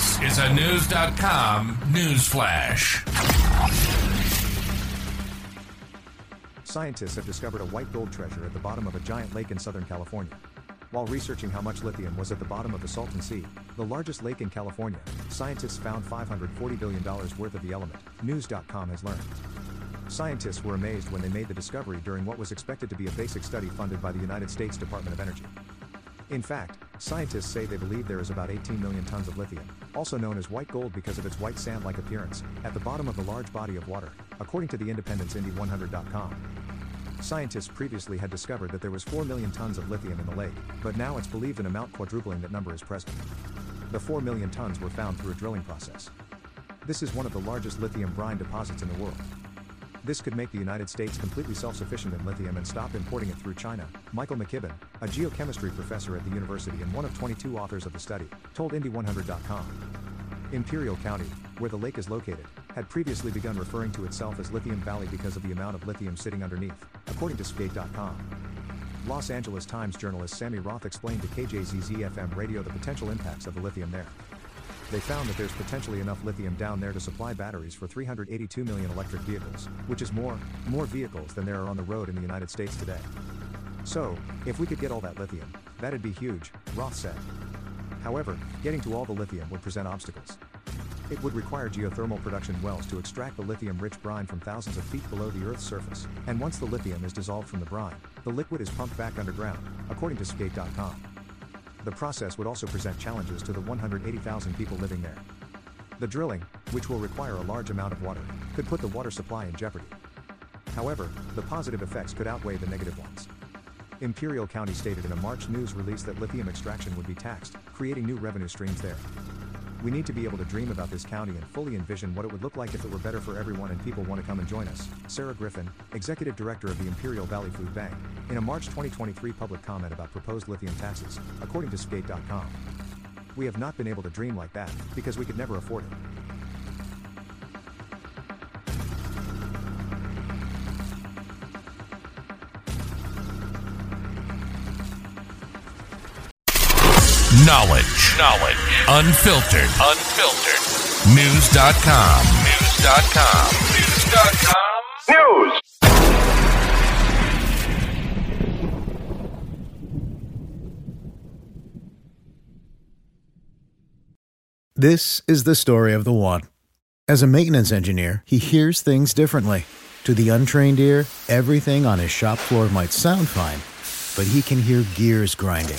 This is a News.com news flash. Scientists have discovered a white gold treasure at the bottom of a giant lake in Southern California. While researching how much lithium was at the bottom of the Salton Sea, the largest lake in California, scientists found $540 billion worth of the element, News.com has learned. Scientists were amazed when they made the discovery during what was expected to be a basic study funded by the United States Department of Energy. In fact, scientists say they believe there is about 18 million tons of lithium, also known as white gold because of its white sand like appearance, at the bottom of the large body of water, according to the Independent's Indy100.com. Scientists previously had discovered that there was 4 million tons of lithium in the lake, but now it's believed an amount quadrupling that number is present. The 4 million tons were found through a drilling process. This is one of the largest lithium brine deposits in the world. This could make the United States completely self-sufficient in lithium and stop importing it through China. Michael McKibben, a geochemistry professor at the university and one of 22 authors of the study, told Indy100.com. Imperial County, where the lake is located, had previously begun referring to itself as Lithium Valley because of the amount of lithium sitting underneath, according to Skate.com. Los Angeles Times journalist Sammy Roth explained to KJZZ FM radio the potential impacts of the lithium there. They found that there's potentially enough lithium down there to supply batteries for 382 million electric vehicles, which is more, more vehicles than there are on the road in the United States today. So, if we could get all that lithium, that'd be huge, Roth said. However, getting to all the lithium would present obstacles. It would require geothermal production wells to extract the lithium rich brine from thousands of feet below the Earth's surface, and once the lithium is dissolved from the brine, the liquid is pumped back underground, according to Skate.com. The process would also present challenges to the 180,000 people living there. The drilling, which will require a large amount of water, could put the water supply in jeopardy. However, the positive effects could outweigh the negative ones. Imperial County stated in a March news release that lithium extraction would be taxed, creating new revenue streams there. We need to be able to dream about this county and fully envision what it would look like if it were better for everyone and people want to come and join us. Sarah Griffin, executive director of the Imperial Valley Food Bank, in a March 2023 public comment about proposed lithium taxes, according to Skate.com. We have not been able to dream like that, because we could never afford it. Knowledge. Knowledge. Unfiltered. Unfiltered. News.com. News.com. News.com. News. This is the story of the one. As a maintenance engineer, he hears things differently. To the untrained ear, everything on his shop floor might sound fine, but he can hear gears grinding